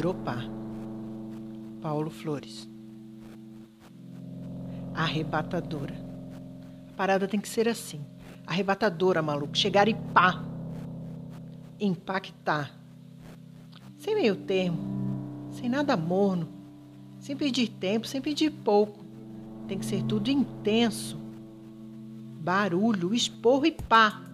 Dropar. Paulo Flores. Arrebatadora. A parada tem que ser assim. Arrebatadora, maluco. Chegar e pá. Impactar. Sem meio termo. Sem nada morno. Sem pedir tempo, sem pedir pouco. Tem que ser tudo intenso. Barulho, esporro e pá.